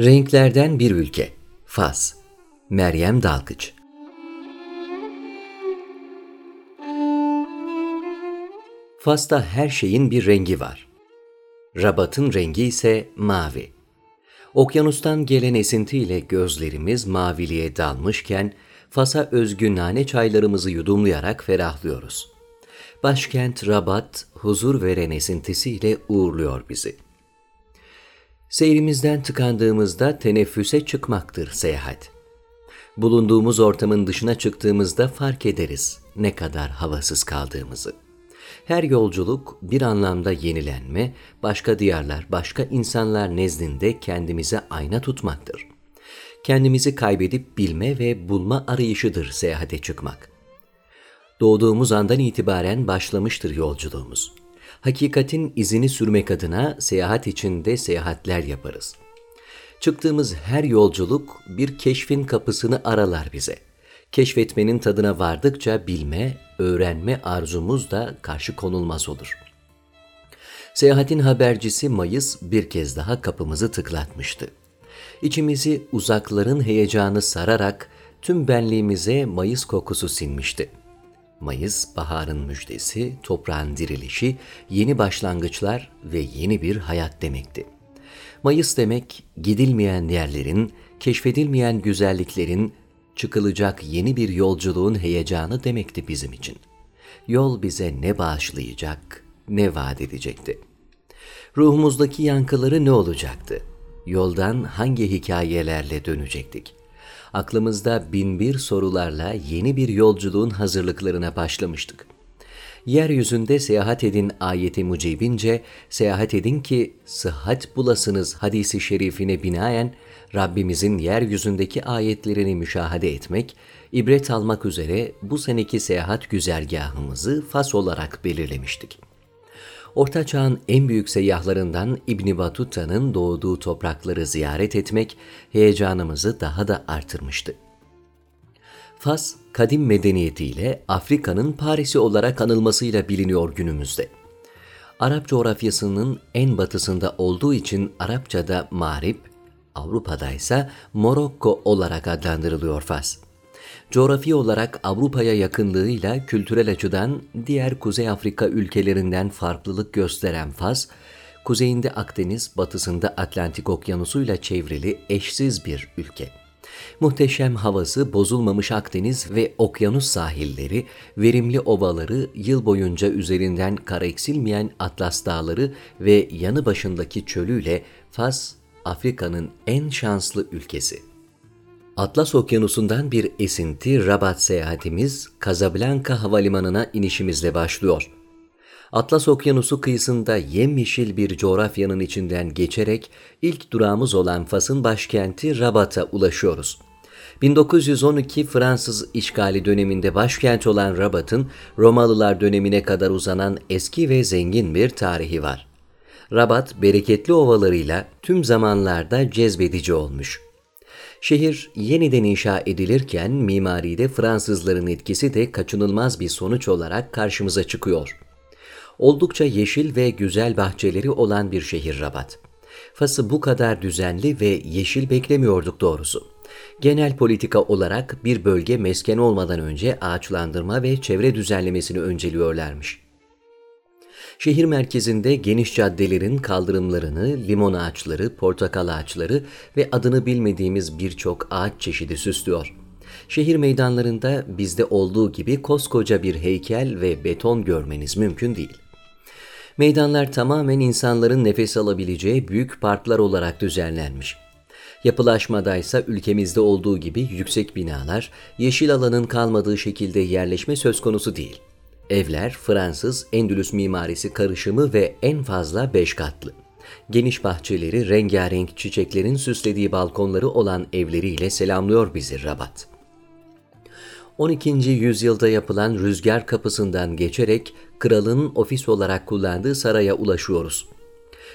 Renklerden bir ülke. Fas. Meryem Dalgıç. Fas'ta her şeyin bir rengi var. Rabat'ın rengi ise mavi. Okyanustan gelen esintiyle gözlerimiz maviliğe dalmışken Fas'a özgü nane çaylarımızı yudumlayarak ferahlıyoruz. Başkent Rabat huzur veren esintisiyle uğurluyor bizi. Seyrimizden tıkandığımızda teneffüse çıkmaktır seyahat. Bulunduğumuz ortamın dışına çıktığımızda fark ederiz ne kadar havasız kaldığımızı. Her yolculuk bir anlamda yenilenme, başka diyarlar, başka insanlar nezdinde kendimize ayna tutmaktır. Kendimizi kaybedip bilme ve bulma arayışıdır seyahate çıkmak. Doğduğumuz andan itibaren başlamıştır yolculuğumuz. Hakikatin izini sürmek adına seyahat içinde seyahatler yaparız. Çıktığımız her yolculuk bir keşfin kapısını aralar bize. Keşfetmenin tadına vardıkça bilme, öğrenme arzumuz da karşı konulmaz olur. Seyahatin habercisi Mayıs bir kez daha kapımızı tıklatmıştı. İçimizi uzakların heyecanı sararak tüm benliğimize Mayıs kokusu sinmişti. Mayıs baharın müjdesi, toprağın dirilişi, yeni başlangıçlar ve yeni bir hayat demekti. Mayıs demek gidilmeyen yerlerin, keşfedilmeyen güzelliklerin, çıkılacak yeni bir yolculuğun heyecanı demekti bizim için. Yol bize ne bağışlayacak, ne vaat edecekti. Ruhumuzdaki yankıları ne olacaktı? Yoldan hangi hikayelerle dönecektik? Aklımızda bin bir sorularla yeni bir yolculuğun hazırlıklarına başlamıştık. Yeryüzünde seyahat edin ayeti mucibince seyahat edin ki sıhhat bulasınız hadisi şerifine binaen Rabbimizin yeryüzündeki ayetlerini müşahede etmek, ibret almak üzere bu seneki seyahat güzergahımızı Fas olarak belirlemiştik. Orta Çağ'ın en büyük seyyahlarından İbn Batuta'nın doğduğu toprakları ziyaret etmek heyecanımızı daha da artırmıştı. Fas, kadim medeniyetiyle Afrika'nın Paris'i olarak anılmasıyla biliniyor günümüzde. Arap coğrafyasının en batısında olduğu için Arapçada Mağrip, Avrupa'da ise Morokko olarak adlandırılıyor Fas. Coğrafi olarak Avrupa'ya yakınlığıyla kültürel açıdan diğer Kuzey Afrika ülkelerinden farklılık gösteren Fas, kuzeyinde Akdeniz, batısında Atlantik Okyanusu'yla çevrili eşsiz bir ülke. Muhteşem havası, bozulmamış Akdeniz ve okyanus sahilleri, verimli ovaları, yıl boyunca üzerinden kara eksilmeyen Atlas Dağları ve yanı başındaki çölüyle Fas, Afrika'nın en şanslı ülkesi. Atlas Okyanusu'ndan bir esinti Rabat seyahatimiz Casablanca Havalimanı'na inişimizle başlıyor. Atlas Okyanusu kıyısında yemyeşil bir coğrafyanın içinden geçerek ilk durağımız olan Fas'ın başkenti Rabat'a ulaşıyoruz. 1912 Fransız işgali döneminde başkent olan Rabat'ın Romalılar dönemine kadar uzanan eski ve zengin bir tarihi var. Rabat bereketli ovalarıyla tüm zamanlarda cezbedici olmuş. Şehir yeniden inşa edilirken mimaride Fransızların etkisi de kaçınılmaz bir sonuç olarak karşımıza çıkıyor. Oldukça yeşil ve güzel bahçeleri olan bir şehir Rabat. Fas'ı bu kadar düzenli ve yeşil beklemiyorduk doğrusu. Genel politika olarak bir bölge mesken olmadan önce ağaçlandırma ve çevre düzenlemesini önceliyorlarmış. Şehir merkezinde geniş caddelerin kaldırımlarını, limon ağaçları, portakal ağaçları ve adını bilmediğimiz birçok ağaç çeşidi süslüyor. Şehir meydanlarında bizde olduğu gibi koskoca bir heykel ve beton görmeniz mümkün değil. Meydanlar tamamen insanların nefes alabileceği büyük parklar olarak düzenlenmiş. Yapılaşmada ise ülkemizde olduğu gibi yüksek binalar, yeşil alanın kalmadığı şekilde yerleşme söz konusu değil. Evler Fransız Endülüs mimarisi karışımı ve en fazla beş katlı. Geniş bahçeleri, rengarenk çiçeklerin süslediği balkonları olan evleriyle selamlıyor bizi Rabat. 12. yüzyılda yapılan rüzgar kapısından geçerek kralın ofis olarak kullandığı saraya ulaşıyoruz.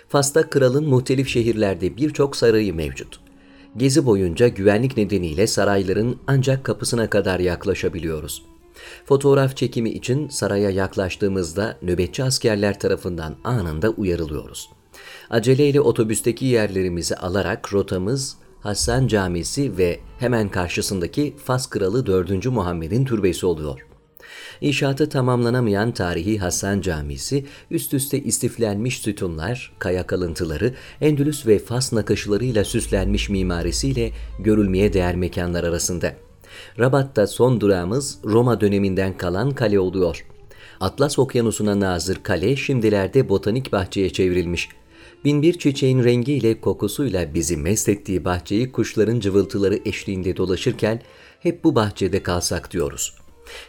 Fas'ta kralın muhtelif şehirlerde birçok sarayı mevcut. Gezi boyunca güvenlik nedeniyle sarayların ancak kapısına kadar yaklaşabiliyoruz. Fotoğraf çekimi için saraya yaklaştığımızda nöbetçi askerler tarafından anında uyarılıyoruz. Aceleyle otobüsteki yerlerimizi alarak rotamız Hasan Camisi ve hemen karşısındaki Fas Kralı 4. Muhammed'in türbesi oluyor. İnşaatı tamamlanamayan tarihi Hasan Camisi, üst üste istiflenmiş sütunlar, kaya kalıntıları, Endülüs ve Fas nakışlarıyla süslenmiş mimarisiyle görülmeye değer mekanlar arasında. Rabat'ta son durağımız Roma döneminden kalan kale oluyor. Atlas Okyanusu'na nazır kale şimdilerde botanik bahçeye çevrilmiş. Binbir çiçeğin rengiyle kokusuyla bizi mest ettiği bahçeyi kuşların cıvıltıları eşliğinde dolaşırken hep bu bahçede kalsak diyoruz.''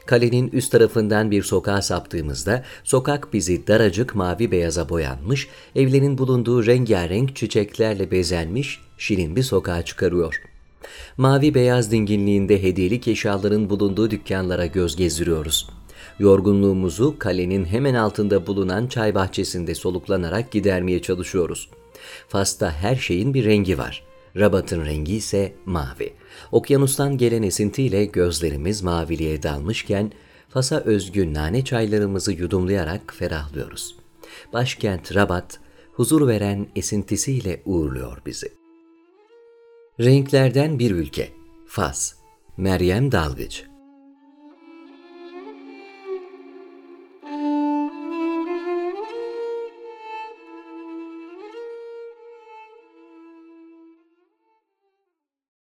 Kalenin üst tarafından bir sokağa saptığımızda sokak bizi daracık mavi beyaza boyanmış, evlerin bulunduğu rengarenk çiçeklerle bezenmiş şirin bir sokağa çıkarıyor. Mavi beyaz dinginliğinde hediyelik eşyaların bulunduğu dükkanlara göz gezdiriyoruz. Yorgunluğumuzu kalenin hemen altında bulunan çay bahçesinde soluklanarak gidermeye çalışıyoruz. Fas'ta her şeyin bir rengi var. Rabat'ın rengi ise mavi. Okyanustan gelen esintiyle gözlerimiz maviliğe dalmışken Fas'a özgü nane çaylarımızı yudumlayarak ferahlıyoruz. Başkent Rabat, huzur veren esintisiyle uğurluyor bizi. Renklerden bir ülke, Fas, Meryem Dalgıç